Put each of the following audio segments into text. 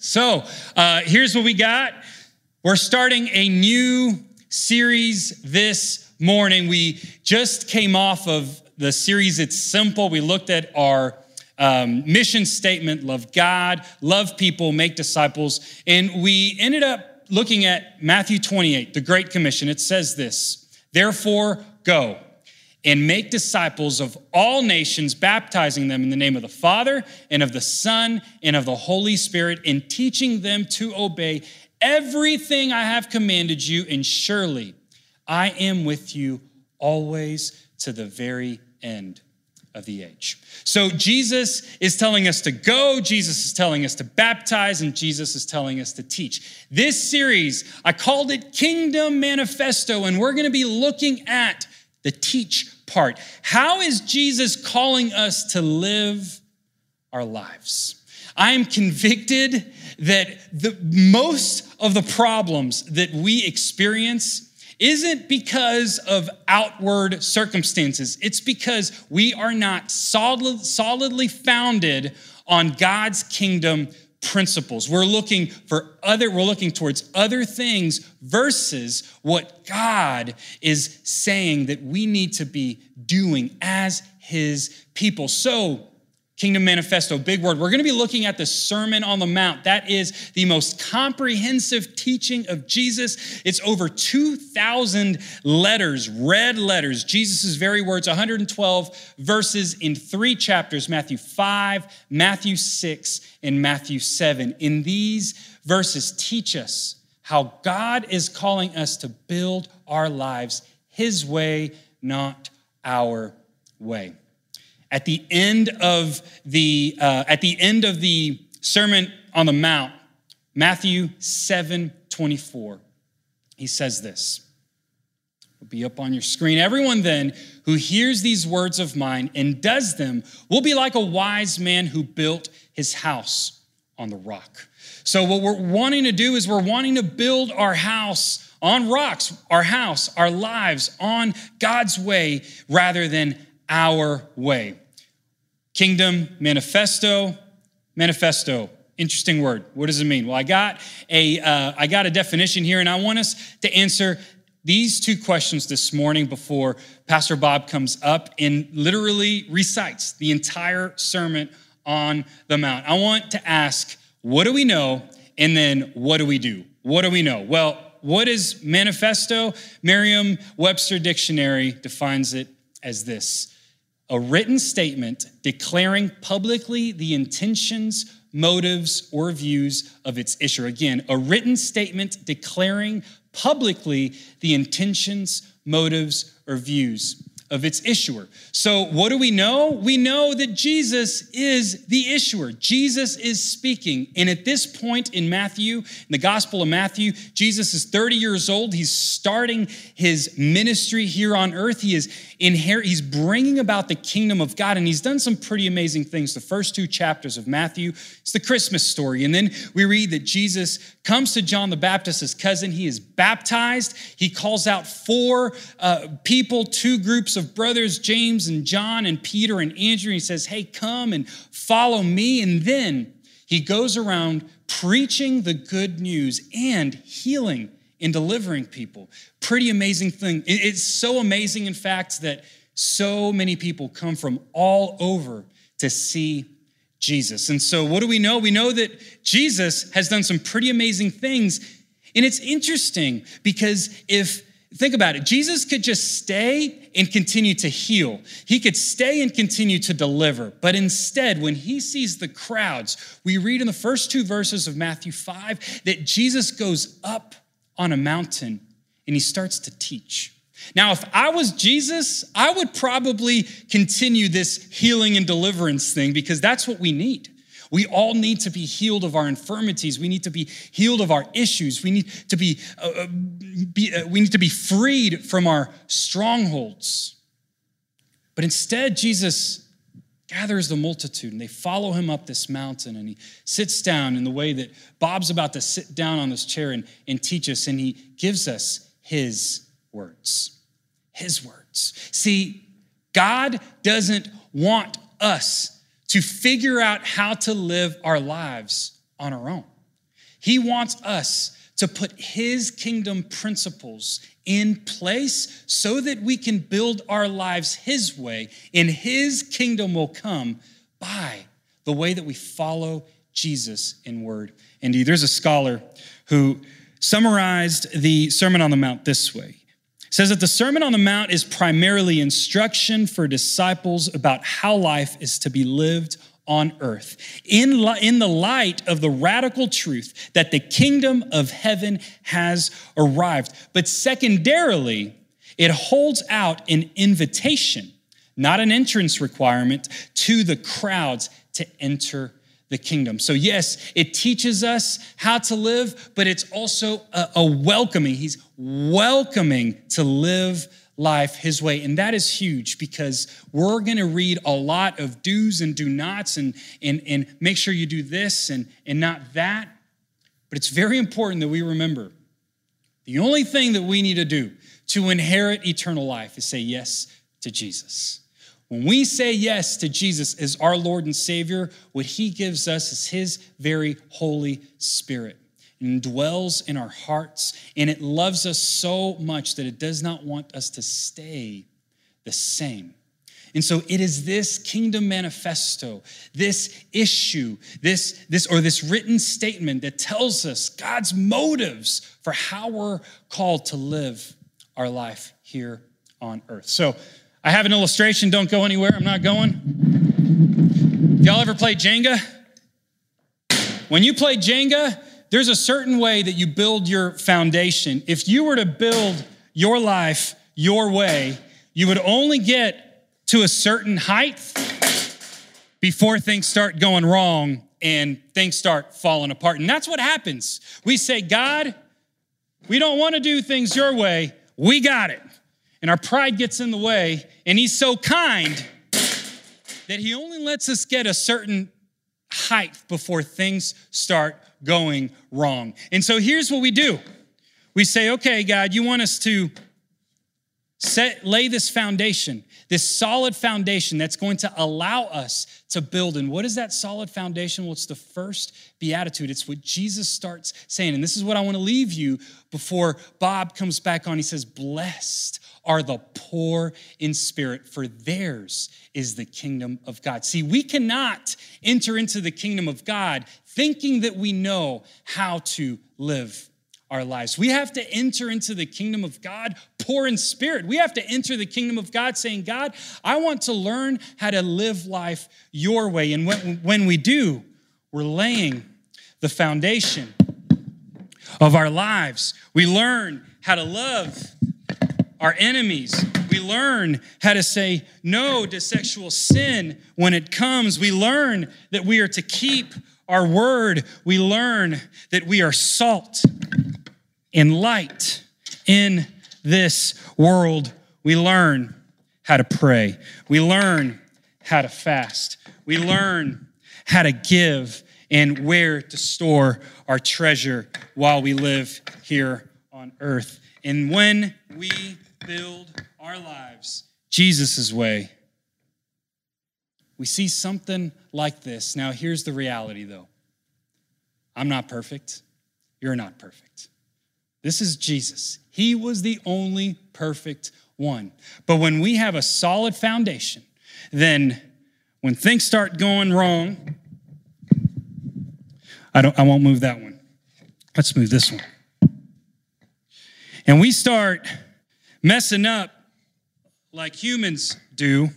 So uh, here's what we got. We're starting a new series this morning. We just came off of the series It's Simple. We looked at our um, mission statement love God, love people, make disciples. And we ended up looking at Matthew 28, the Great Commission. It says this Therefore, go and make disciples of all nations, baptizing them in the name of the Father and of the Son and of the Holy Spirit, and teaching them to obey everything I have commanded you. And surely I am with you always to the very end of the age. So Jesus is telling us to go, Jesus is telling us to baptize, and Jesus is telling us to teach. This series, I called it Kingdom Manifesto, and we're gonna be looking at the teach part. How is Jesus calling us to live our lives? I am convicted that the most of the problems that we experience isn't because of outward circumstances. It's because we are not solid, solidly founded on God's kingdom principles. We're looking for other, we're looking towards other things versus what God is saying that we need to be doing as his people. So Kingdom Manifesto, big word. We're going to be looking at the Sermon on the Mount. That is the most comprehensive teaching of Jesus. It's over 2,000 letters, red letters, Jesus' very words, 112 verses in three chapters Matthew 5, Matthew 6, and Matthew 7. In these verses, teach us how God is calling us to build our lives His way, not our way. At the end of the, uh, at the, end of the Sermon on the Mount, Matthew 7 24, he says this. It'll be up on your screen. Everyone then who hears these words of mine and does them will be like a wise man who built his house on the rock. So, what we're wanting to do is we're wanting to build our house on rocks, our house, our lives on God's way rather than our way. Kingdom manifesto, manifesto. Interesting word. What does it mean? Well, I got a uh, I got a definition here, and I want us to answer these two questions this morning before Pastor Bob comes up and literally recites the entire sermon on the Mount. I want to ask, what do we know? And then what do we do? What do we know? Well, what is manifesto? Merriam Webster Dictionary defines it as this a written statement declaring publicly the intentions, motives, or views of its issuer. Again, a written statement declaring publicly the intentions, motives, or views of its issuer. So, what do we know? We know that Jesus is the issuer. Jesus is speaking. And at this point in Matthew, in the Gospel of Matthew, Jesus is 30 years old. He's starting his ministry here on earth. He is inherit, he's bringing about the kingdom of God, and he's done some pretty amazing things. The first two chapters of Matthew, it's the Christmas story. And then we read that Jesus comes to John the Baptist, his cousin. He is baptized. He calls out four uh, people, two groups of brothers, James and John and Peter and Andrew. And he says, Hey, come and follow me. And then he goes around preaching the good news and healing and delivering people. Pretty amazing thing. It's so amazing, in fact, that so many people come from all over to see Jesus. And so, what do we know? We know that Jesus has done some pretty amazing things. And it's interesting because if Think about it. Jesus could just stay and continue to heal. He could stay and continue to deliver. But instead, when he sees the crowds, we read in the first two verses of Matthew 5 that Jesus goes up on a mountain and he starts to teach. Now, if I was Jesus, I would probably continue this healing and deliverance thing because that's what we need. We all need to be healed of our infirmities. We need to be healed of our issues. We need to be, uh, uh be uh, we need to be freed from our strongholds. But instead, Jesus gathers the multitude and they follow him up this mountain and he sits down in the way that Bob's about to sit down on this chair and, and teach us and he gives us his words. His words. See, God doesn't want us to figure out how to live our lives on our own. He wants us to put His kingdom principles in place so that we can build our lives His way, and His kingdom will come by the way that we follow Jesus in word and deed. There's a scholar who summarized the Sermon on the Mount this way. Says that the Sermon on the Mount is primarily instruction for disciples about how life is to be lived on earth in, in the light of the radical truth that the kingdom of heaven has arrived. But secondarily, it holds out an invitation, not an entrance requirement, to the crowds to enter the kingdom. So, yes, it teaches us how to live, but it's also a, a welcoming. He's welcoming to live life his way. And that is huge because we're going to read a lot of do's and do nots and, and, and make sure you do this and, and not that. But it's very important that we remember the only thing that we need to do to inherit eternal life is say yes to Jesus. When we say yes to Jesus as our Lord and Savior, what He gives us is His very Holy Spirit and dwells in our hearts, and it loves us so much that it does not want us to stay the same. And so it is this kingdom manifesto, this issue, this, this or this written statement that tells us God's motives for how we're called to live our life here on earth. So I have an illustration. Don't go anywhere. I'm not going. Y'all ever play Jenga? When you play Jenga, there's a certain way that you build your foundation. If you were to build your life your way, you would only get to a certain height before things start going wrong and things start falling apart. And that's what happens. We say, God, we don't want to do things your way. We got it. And our pride gets in the way, and He's so kind that He only lets us get a certain height before things start going wrong. And so here's what we do we say, okay, God, you want us to set, lay this foundation, this solid foundation that's going to allow us to build. And what is that solid foundation? Well, it's the first beatitude. It's what Jesus starts saying. And this is what I want to leave you before Bob comes back on. He says, Blessed are the poor in spirit, for theirs is the kingdom of God. See, we cannot enter into the kingdom of God thinking that we know how to live our lives. We have to enter into the kingdom of God poor in spirit. We have to enter the kingdom of God saying, God, I want to learn how to live life your way. And when, when we do, we're laying the foundation of our lives. We learn how to love our enemies. We learn how to say no to sexual sin when it comes. We learn that we are to keep our word. We learn that we are salt and light in this world. We learn how to pray. We learn how to fast. We learn how to give and where to store our treasure while we live here on earth. And when we build our lives Jesus' way, we see something like this. Now, here's the reality though I'm not perfect. You're not perfect. This is Jesus. He was the only perfect one. But when we have a solid foundation, then when things start going wrong, I, don't, I won't move that one. Let's move this one. And we start messing up like humans do,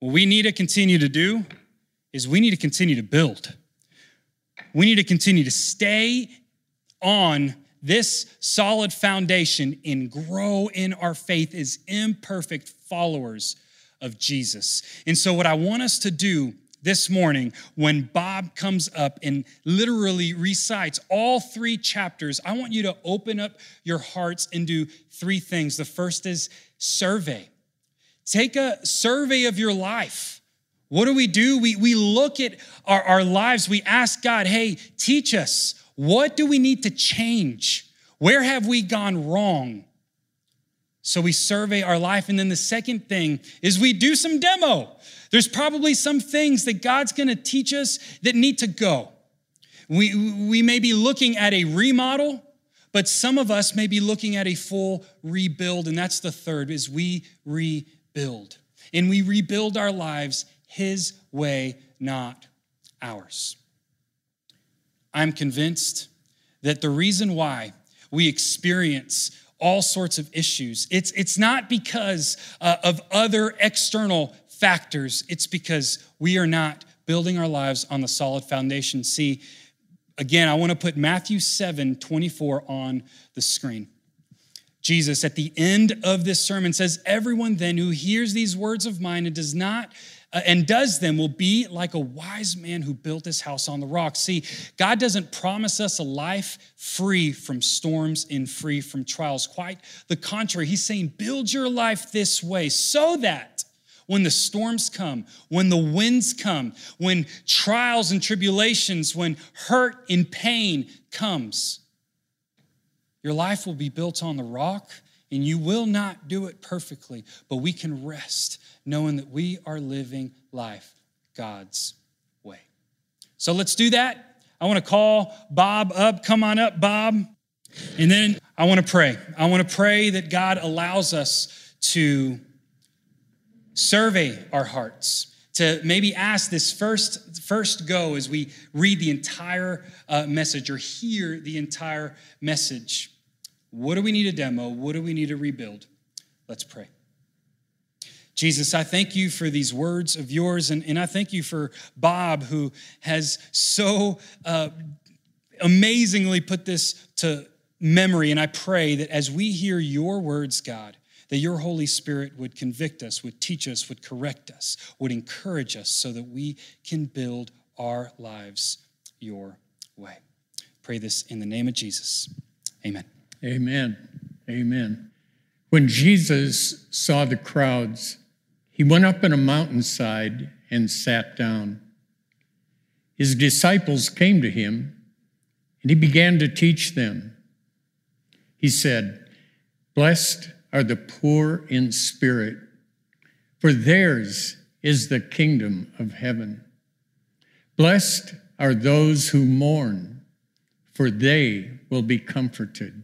what we need to continue to do is we need to continue to build. We need to continue to stay on this solid foundation and grow in our faith as imperfect followers of Jesus. And so, what I want us to do this morning when Bob comes up and literally recites all three chapters, I want you to open up your hearts and do three things. The first is survey. Take a survey of your life. What do we do? We, we look at our, our lives, we ask God, hey, teach us. What do we need to change? Where have we gone wrong? So we survey our life. And then the second thing is we do some demo. There's probably some things that God's gonna teach us that need to go. We, we may be looking at a remodel, but some of us may be looking at a full rebuild. And that's the third is we rebuild. And we rebuild our lives his way, not ours. I'm convinced that the reason why we experience all sorts of issues, it's, it's not because uh, of other external factors, it's because we are not building our lives on the solid foundation. See, again, I want to put Matthew 7 24 on the screen. Jesus, at the end of this sermon, says, Everyone then who hears these words of mine and does not Uh, and does them will be like a wise man who built his house on the rock. See, God doesn't promise us a life free from storms and free from trials. Quite the contrary, He's saying, build your life this way so that when the storms come, when the winds come, when trials and tribulations, when hurt and pain comes, your life will be built on the rock and you will not do it perfectly, but we can rest knowing that we are living life God's way. So let's do that. I want to call Bob up. Come on up, Bob. And then I want to pray. I want to pray that God allows us to survey our hearts, to maybe ask this first, first go as we read the entire uh, message or hear the entire message. What do we need to demo? What do we need to rebuild? Let's pray. Jesus, I thank you for these words of yours, and, and I thank you for Bob, who has so uh, amazingly put this to memory. And I pray that as we hear your words, God, that your Holy Spirit would convict us, would teach us, would correct us, would encourage us so that we can build our lives your way. Pray this in the name of Jesus. Amen. Amen. Amen. When Jesus saw the crowds, he went up on a mountainside and sat down. His disciples came to him, and he began to teach them. He said, Blessed are the poor in spirit, for theirs is the kingdom of heaven. Blessed are those who mourn, for they will be comforted.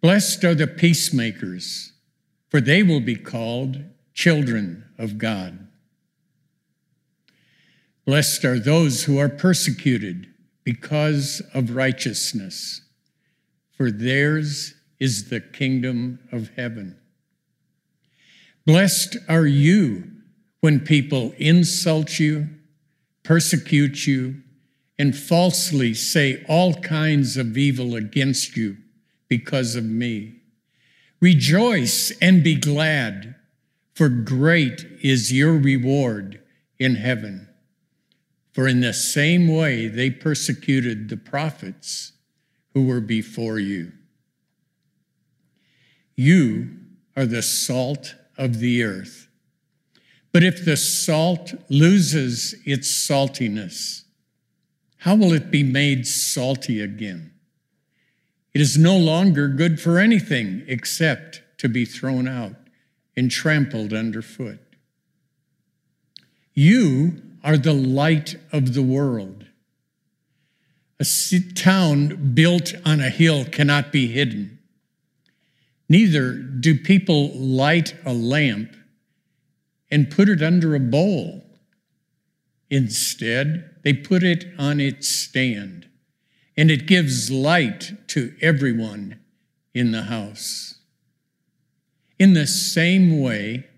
Blessed are the peacemakers for they will be called children of God. Blessed are those who are persecuted because of righteousness, for theirs is the kingdom of heaven. Blessed are you when people insult you, persecute you, and falsely say all kinds of evil against you because of me. Rejoice and be glad, for great is your reward in heaven. For in the same way they persecuted the prophets who were before you. You are the salt of the earth. But if the salt loses its saltiness, how will it be made salty again? It is no longer good for anything except to be thrown out and trampled underfoot. You are the light of the world. A town built on a hill cannot be hidden. Neither do people light a lamp and put it under a bowl. Instead, they put it on its stand and it gives light to everyone in the house. In the same way,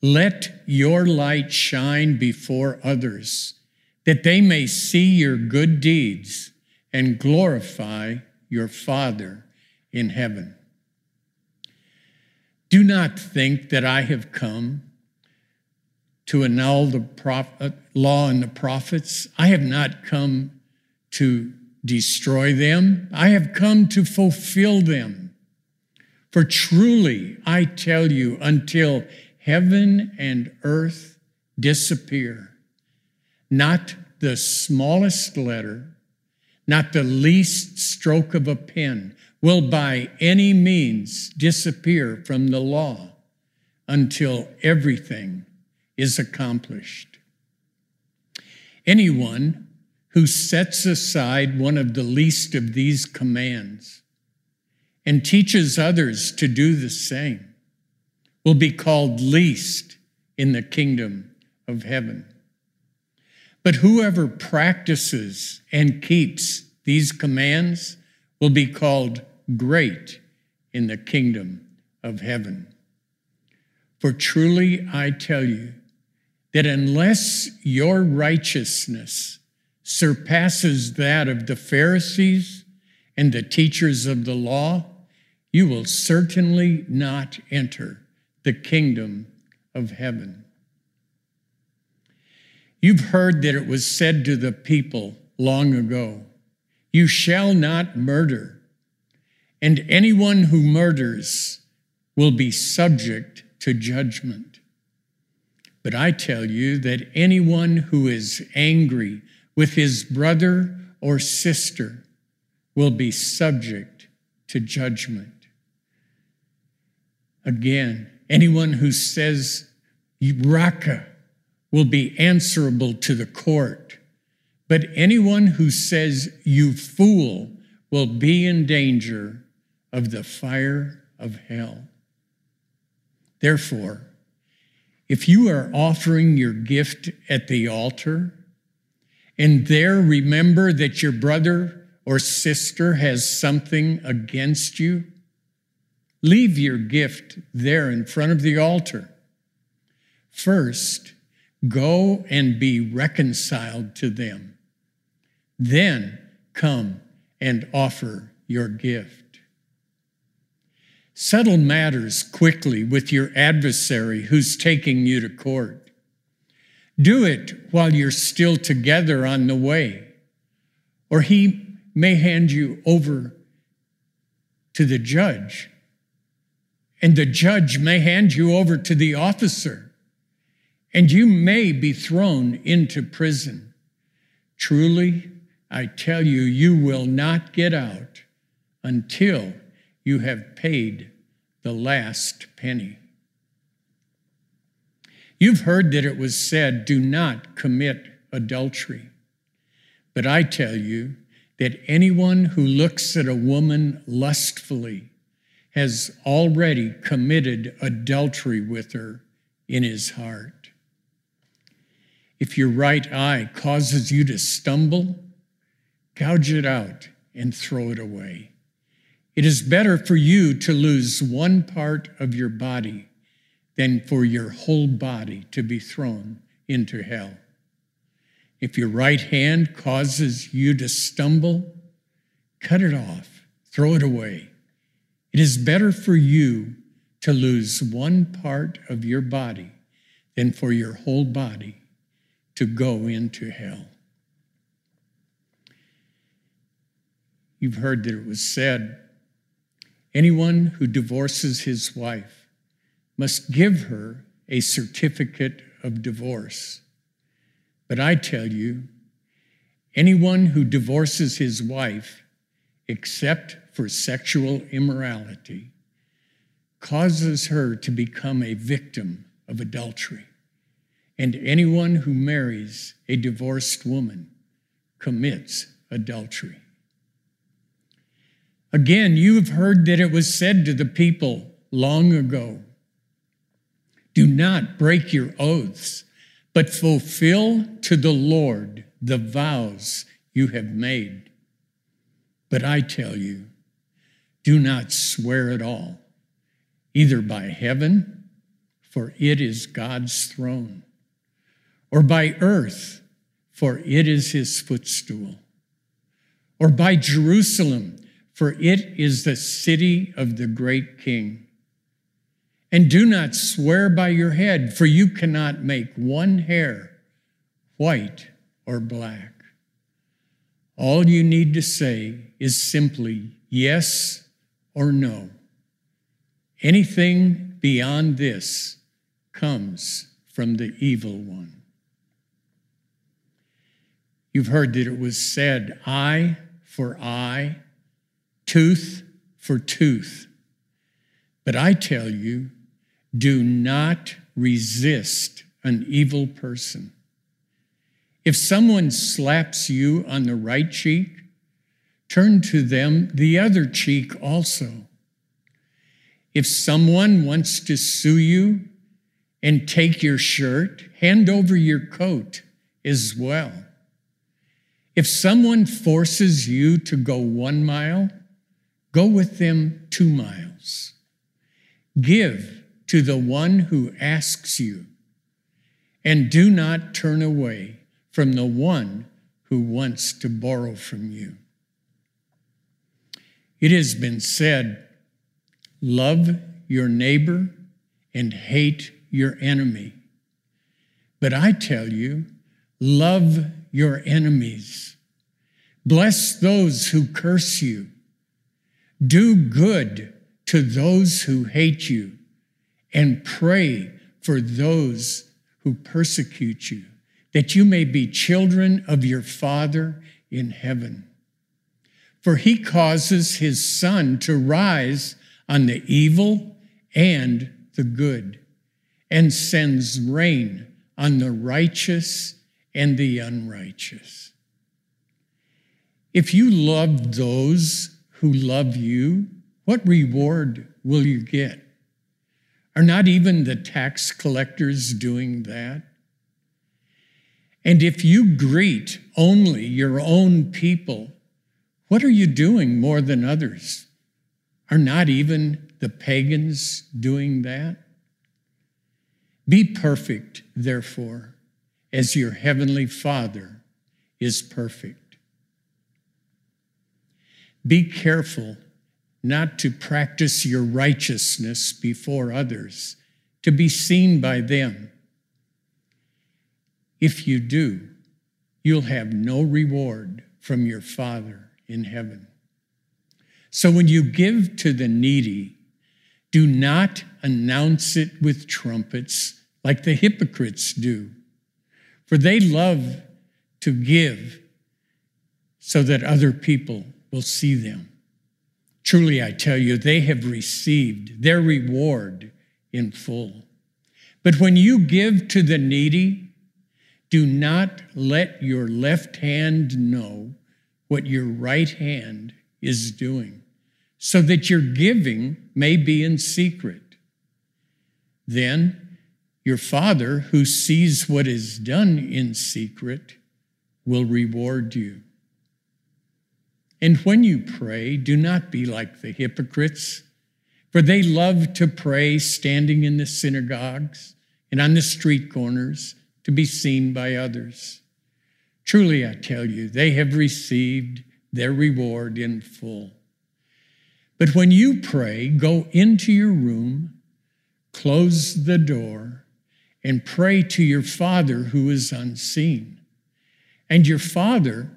let your light shine before others, that they may see your good deeds and glorify your Father in heaven. Do not think that I have come to annul the uh, law and the prophets. I have not come to destroy them. I have come to fulfill them. For truly, I tell you, until heaven and earth disappear, not the smallest letter, not the least stroke of a pen will by any means disappear from the law until everything is accomplished. Anyone who sets aside one of the least of these commands and teaches others to do the same will be called least in the kingdom of heaven. But whoever practices and keeps these commands will be called great in the kingdom of heaven. For truly I tell you that unless your righteousness surpasses that of the Pharisees and the teachers of the law, you will certainly not enter the kingdom of heaven. You've heard that it was said to the people long ago, You shall not murder, and anyone who murders will be subject to judgment. But I tell you that anyone who is angry with his brother or sister will be subject to judgment. Again, anyone who says Raca will be answerable to the court, but anyone who says you fool will be in danger of the fire of hell. Therefore, if you are offering your gift at the altar and there remember that your brother or sister has something against you, leave your gift there in front of the altar. First, go and be reconciled to them. Then come and offer your gift. Settle matters quickly with your adversary who's taking you to court. Do it while you're still together on the way, or he may hand you over to the judge, and the judge may hand you over to the officer, and you may be thrown into prison. Truly, I tell you, you will not get out until you have paid the last penny. You've heard that it was said, Do not commit adultery. But I tell you that anyone who looks at a woman lustfully has already committed adultery with her in his heart. If your right eye causes you to stumble, gouge it out and throw it away. It is better for you to lose one part of your body than for your whole body to be thrown into hell. If your right hand causes you to stumble, cut it off, throw it away. It is better for you to lose one part of your body than for your whole body to go into hell. You've heard that it was said, Anyone who divorces his wife must give her a certificate of divorce. But I tell you, anyone who divorces his wife, except for sexual immorality, causes her to become a victim of adultery. And anyone who marries a divorced woman commits adultery. Again, you have heard that it was said to the people long ago do not break your oaths, but fulfill to the Lord the vows you have made. But I tell you, do not swear at all, either by heaven, for it is God's throne, or by earth, for it is his footstool, or by Jerusalem for it is the city of the great king. And do not swear by your head, for you cannot make one hair white or black. All you need to say is simply yes or no. Anything beyond this comes from the evil one. You've heard that it was said, eye for eye, tooth for tooth. But I tell you, do not resist an evil person. If someone slaps you on the right cheek, turn to them the other cheek also. If someone wants to sue you and take your shirt, hand over your coat as well. If someone forces you to go one mile, go with them two miles. Give to the one who asks you, and do not turn away from the one who wants to borrow from you. It has been said, Love your neighbor and hate your enemy. But I tell you, love your enemies. Bless those who curse you. Do good to those who hate you, and pray for those who persecute you, that you may be children of your Father in heaven. For he causes his sun to rise on the evil and the good, and sends rain on the righteous and the unrighteous. If you love those who love you, what reward will you get? Are not even the tax collectors doing that? And if you greet only your own people, what are you doing more than others? Are not even the pagans doing that? Be perfect, therefore, as your heavenly Father is perfect. Be careful not to practice your righteousness before others, to be seen by them. If you do, you'll have no reward from your Father in heaven. So when you give to the needy, do not announce it with trumpets like the hypocrites do, for they love to give so that other people will see them. Truly, I tell you, they have received their reward in full. But when you give to the needy, do not let your left hand know what your right hand is doing, so that your giving may be in secret. Then your Father, who sees what is done in secret, will reward you. And when you pray, do not be like the hypocrites, for they love to pray standing in the synagogues and on the street corners to be seen by others. Truly, I tell you, they have received their reward in full. But when you pray, go into your room, close the door, and pray to your Father who is unseen. And your Father,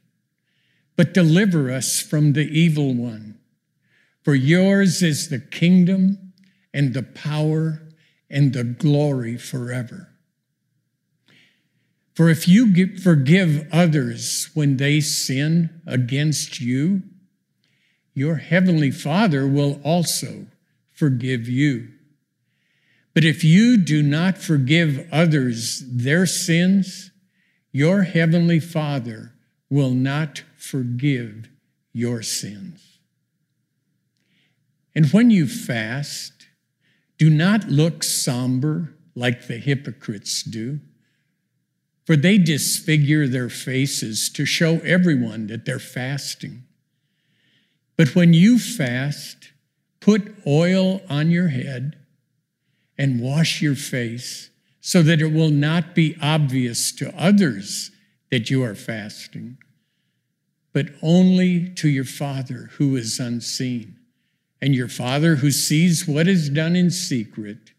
but deliver us from the evil one. For yours is the kingdom and the power and the glory forever. For if you forgive others when they sin against you, your heavenly Father will also forgive you. But if you do not forgive others their sins, your heavenly Father will not forgive your sins. And when you fast, do not look somber like the hypocrites do, for they disfigure their faces to show everyone that they're fasting. But when you fast, put oil on your head and wash your face so that it will not be obvious to others that you are fasting, but only to your Father who is unseen. And your Father who sees what is done in secret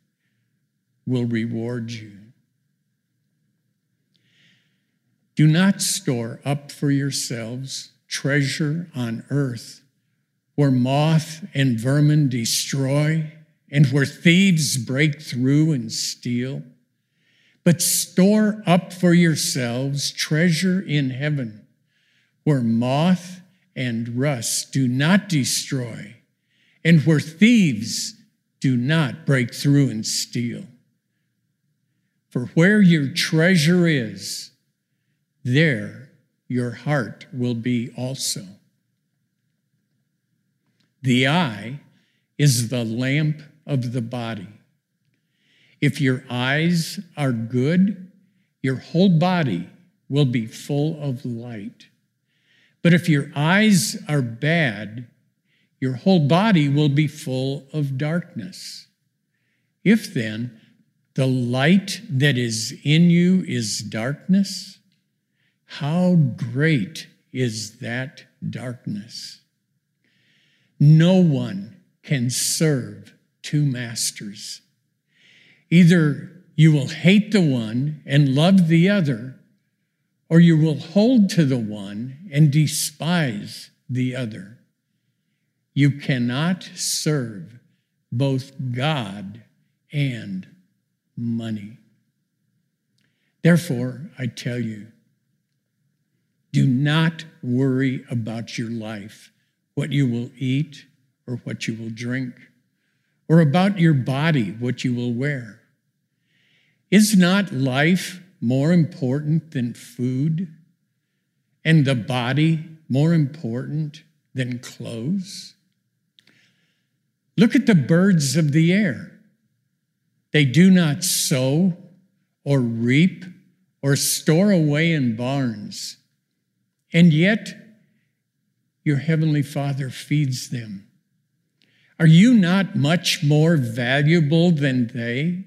will reward you. Do not store up for yourselves treasure on earth where moth and vermin destroy, and where thieves break through and steal. But store up for yourselves treasure in heaven, where moth and rust do not destroy, and where thieves do not break through and steal. For where your treasure is, there your heart will be also. The eye is the lamp of the body. If your eyes are good, your whole body will be full of light. But if your eyes are bad, your whole body will be full of darkness. If then the light that is in you is darkness, how great is that darkness? No one can serve two masters. Either you will hate the one and love the other, or you will hold to the one and despise the other. You cannot serve both God and money. Therefore, I tell you, do not worry about your life what you will eat or what you will drink, or about your body, what you will wear. Is not life more important than food, and the body more important than clothes? Look at the birds of the air. They do not sow or reap or store away in barns, and yet your heavenly Father feeds them. Are you not much more valuable than they?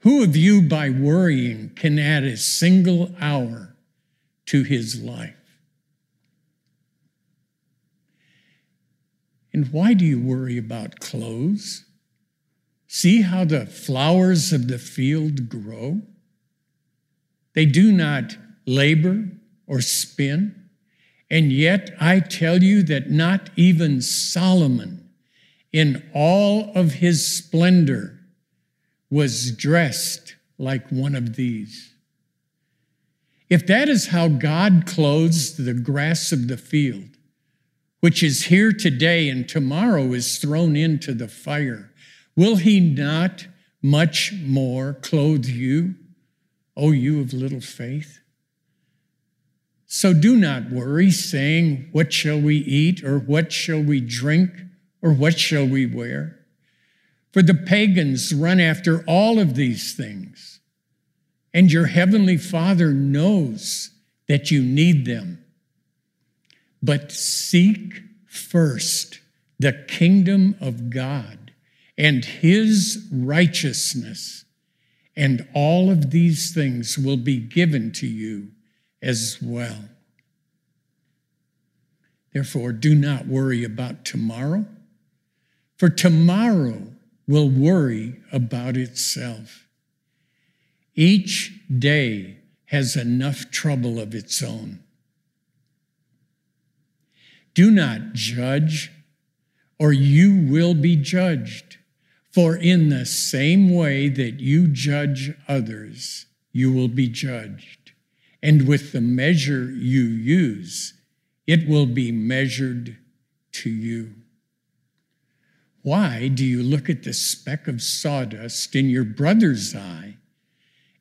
Who of you, by worrying, can add a single hour to his life? And why do you worry about clothes? See how the flowers of the field grow? They do not labor or spin. And yet I tell you that not even Solomon, in all of his splendor, was dressed like one of these. If that is how God clothes the grass of the field, which is here today and tomorrow is thrown into the fire, will he not much more clothe you, O you of little faith? So do not worry, saying, What shall we eat, or what shall we drink, or what shall we wear? For the pagans run after all of these things, and your heavenly Father knows that you need them. But seek first the kingdom of God and his righteousness, and all of these things will be given to you as well. Therefore, do not worry about tomorrow, for tomorrow will worry about itself. Each day has enough trouble of its own. Do not judge, or you will be judged. For in the same way that you judge others, you will be judged. And with the measure you use, it will be measured to you. Why do you look at the speck of sawdust in your brother's eye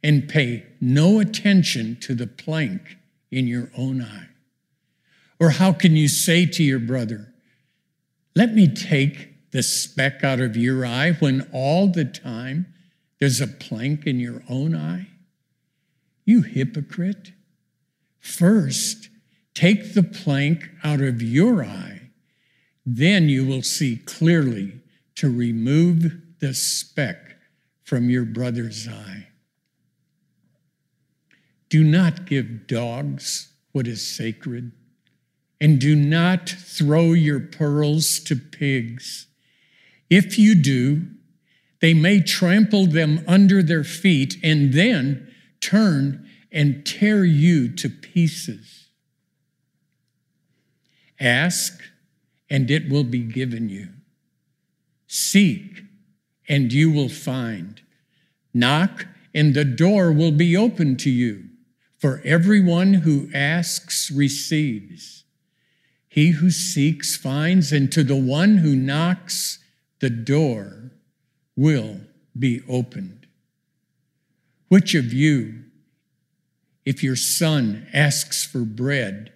and pay no attention to the plank in your own eye? Or how can you say to your brother, Let me take the speck out of your eye when all the time there's a plank in your own eye? You hypocrite. First, take the plank out of your eye, then you will see clearly to remove the speck from your brother's eye. Do not give dogs what is sacred, and do not throw your pearls to pigs. If you do, they may trample them under their feet and then turn and tear you to pieces. Ask, and it will be given you. Seek, and you will find. Knock, and the door will be open to you. For everyone who asks receives. He who seeks finds, and to the one who knocks, the door will be opened. Which of you, if your son asks for bread,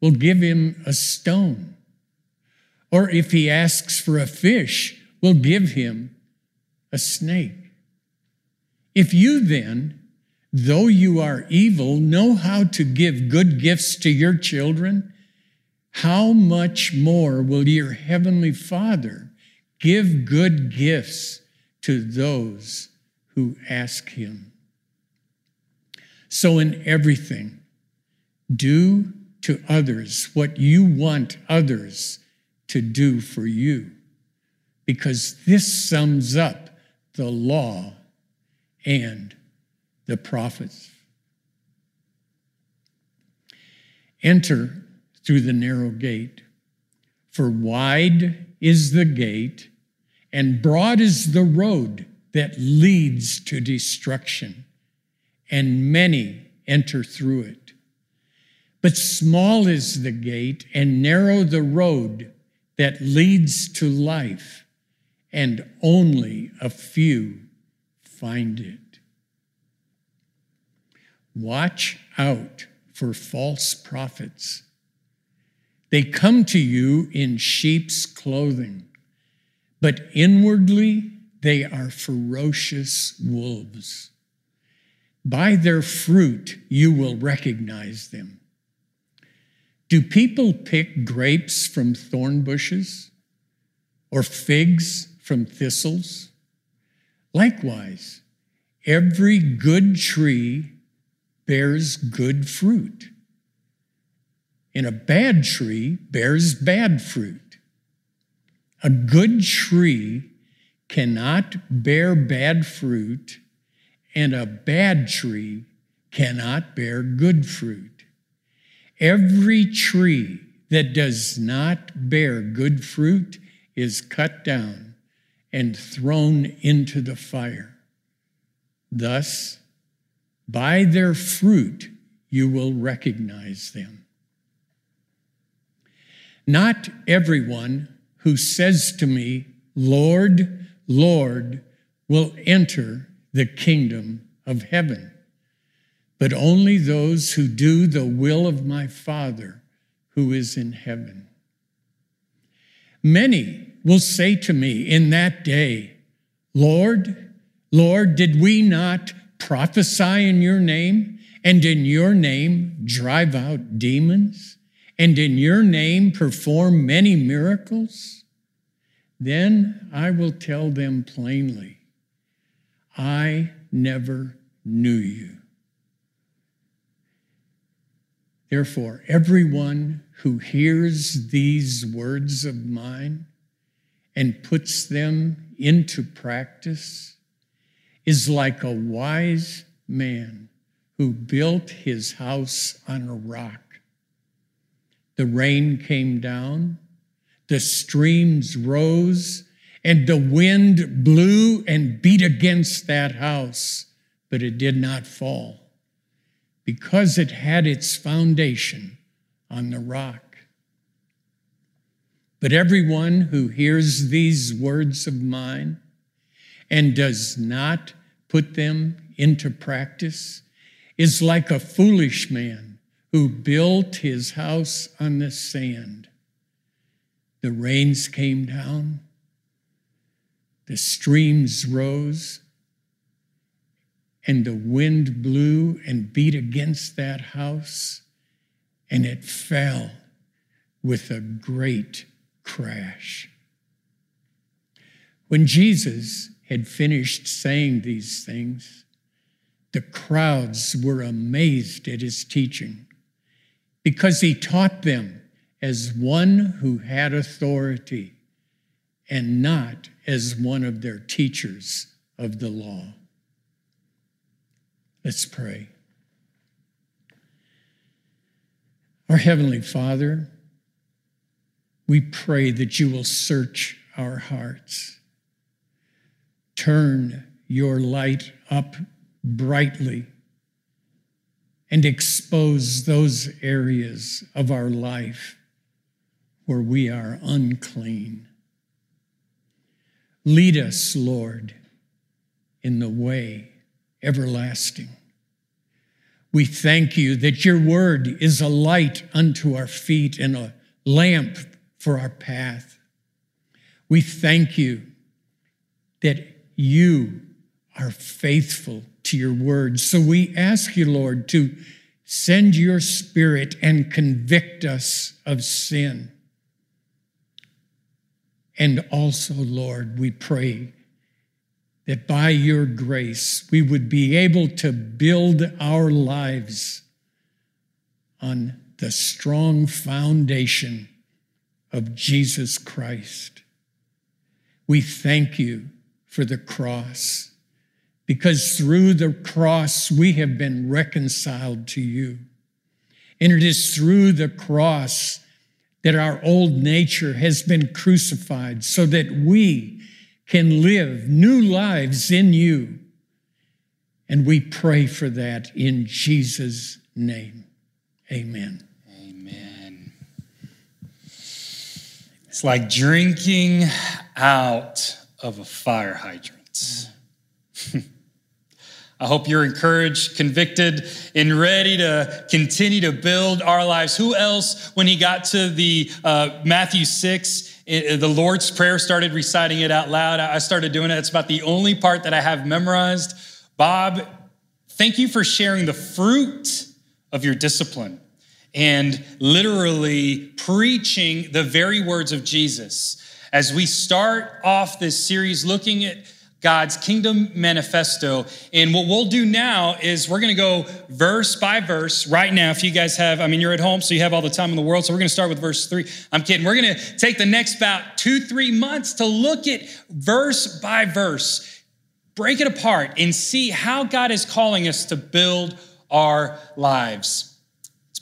will give him a stone? Or if he asks for a fish, we'll give him a snake? If you then, though you are evil, know how to give good gifts to your children, how much more will your heavenly Father give good gifts to those who ask him? So, in everything, do to others what you want others to do for you, because this sums up the law and the prophets. Enter through the narrow gate, for wide is the gate, and broad is the road that leads to destruction, and many enter through it. But small is the gate, and narrow the road that leads to life, and only a few find it. Watch out for false prophets. They come to you in sheep's clothing, but inwardly they are ferocious wolves. By their fruit you will recognize them. Do people pick grapes from thorn bushes or figs from thistles? Likewise, every good tree bears good fruit, and a bad tree bears bad fruit. A good tree cannot bear bad fruit, and a bad tree cannot bear good fruit. Every tree that does not bear good fruit is cut down and thrown into the fire. Thus, by their fruit you will recognize them. Not everyone who says to me, Lord, Lord, will enter the kingdom of heaven, but only those who do the will of my Father who is in heaven. Many will say to me in that day, Lord, Lord, did we not prophesy in your name, and in your name drive out demons, and in your name perform many miracles? Then I will tell them plainly, I never knew you. Therefore, everyone who hears these words of mine and puts them into practice is like a wise man who built his house on a rock. The rain came down, the streams rose, and the wind blew and beat against that house, but it did not fall because it had its foundation on the rock. But everyone who hears these words of mine and does not put them into practice is like a foolish man who built his house on the sand. The rains came down, the streams rose, and the wind blew and beat against that house, and it fell with a great crash. When Jesus had finished saying these things, the crowds were amazed at his teaching because he taught them as one who had authority and not as one of their teachers of the law. Let's pray. Our Heavenly Father, we pray that you will search our hearts. Turn your light up brightly and expose those areas of our life where we are unclean. Lead us, Lord, in the way everlasting. We thank you that your word is a light unto our feet and a lamp for our path. We thank you that you are faithful to your word. So we ask you, Lord, to send your spirit and convict us of sin. And also, Lord, we pray that by your grace we would be able to build our lives on the strong foundation of Jesus Christ. We thank you for the cross because through the cross we have been reconciled to you. And it is through the cross that our old nature has been crucified so that we can live new lives in you. And we pray for that in Jesus' name. Amen. Amen. It's like drinking out of a fire hydrant. I hope you're encouraged, convicted, and ready to continue to build our lives. Who else, when he got to the uh, Matthew 6, the Lord's Prayer, started reciting it out loud? I started doing it. It's about the only part that I have memorized. Bob, thank you for sharing the fruit of your discipline and literally preaching the very words of Jesus. As we start off this series looking at God's Kingdom Manifesto. And what we'll do now is we're going to go verse by verse right now. If you guys have, I mean, you're at home, so you have all the time in the world. So we're going to start with verse three. I'm kidding. We're going to take the next about two, three months to look at verse by verse, break it apart, and see how God is calling us to build our lives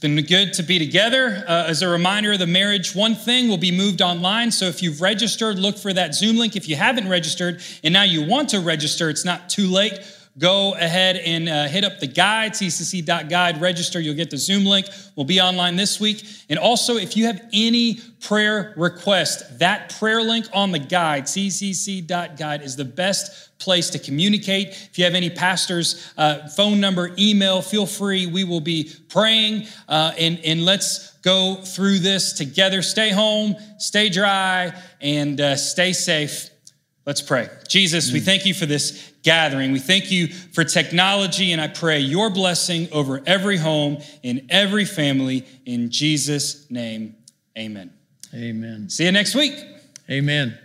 been good to be together. Uh, as a reminder of the marriage, one thing will be moved online. So if you've registered, look for that Zoom link. If you haven't registered and now you want to register, it's not too late. Go ahead and uh, hit up the guide, ccc.guide, register. You'll get the Zoom link. We'll be online this week. And also, if you have any prayer request, that prayer link on the guide, ccc.guide, is the best place to communicate. If you have any pastor's uh, phone number, email, feel free. We will be praying uh, and, and let's go through this together. Stay home, stay dry, and uh, stay safe. Let's pray. Jesus, we thank you for this gathering. We thank you for technology, and I pray your blessing over every home, in every family. In Jesus' name, amen. Amen. See you next week. Amen.